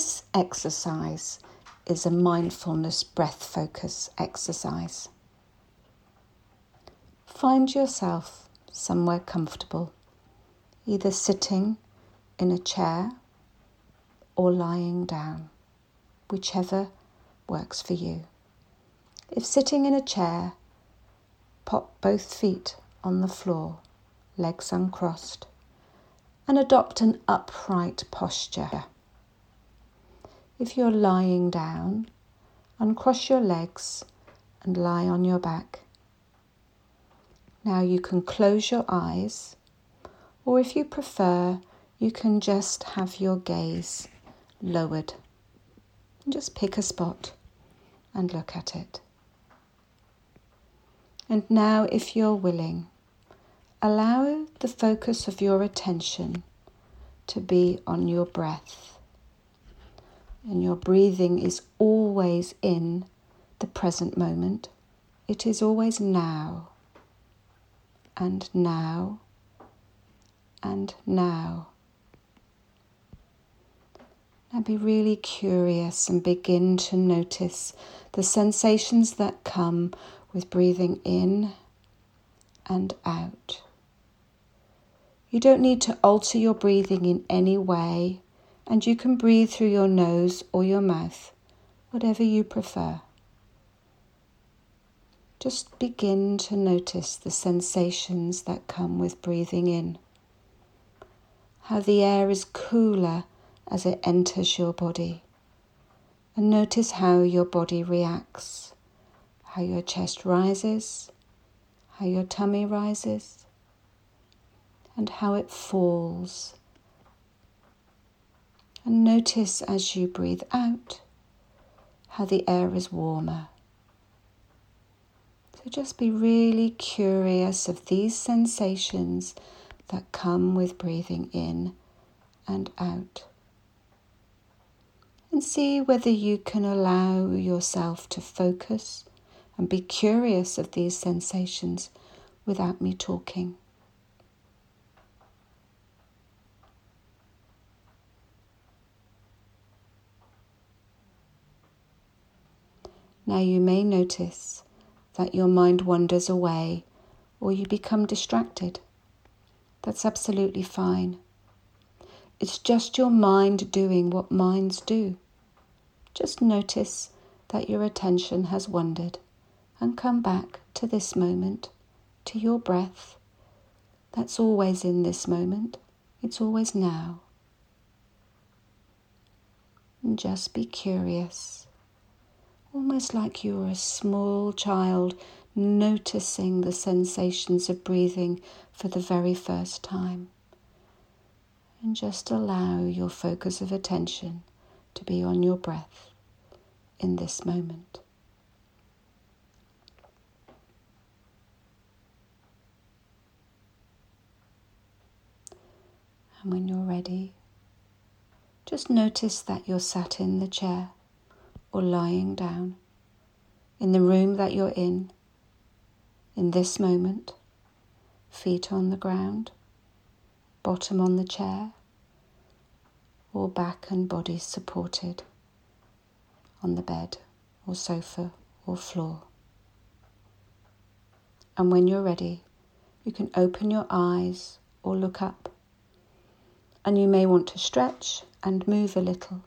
This exercise is a mindfulness breath focus exercise. Find yourself somewhere comfortable, either sitting in a chair or lying down, whichever works for you. If sitting in a chair, pop both feet on the floor, legs uncrossed, and adopt an upright posture. If you're lying down, uncross your legs and lie on your back. Now you can close your eyes, or if you prefer, you can just have your gaze lowered. Just pick a spot and look at it. And now, if you're willing, allow the focus of your attention to be on your breath. And your breathing is always in the present moment, it is always now, and now, and now. Now be really curious and begin to notice the sensations that come with breathing in and out. You don't need to alter your breathing in any way, and you can breathe through your nose or your mouth, whatever you prefer. Just begin to notice the sensations that come with breathing in. How the air is cooler as it enters your body. And notice how your body reacts, how your chest rises, how your tummy rises, and how it falls. And notice as you breathe out how the air is warmer. So just be really curious of these sensations that come with breathing in and out and see whether you can allow yourself to focus and be curious of these sensations without me talking. Now you may notice that your mind wanders away or you become distracted. That's absolutely fine. It's just your mind doing what minds do. Just notice that your attention has wandered and come back to this moment, to your breath. That's always in this moment, it's always now. And just be curious, almost like you're a small child noticing the sensations of breathing for the very first time and just allow your focus of attention to be on your breath in this moment. And when you're ready, just notice that you're sat in the chair or lying down in the room that you're in, in this moment, feet on the ground bottom on the chair, or back and body supported on the bed or sofa or floor. And when you're ready, you can open your eyes or look up. And you may want to stretch and move a little.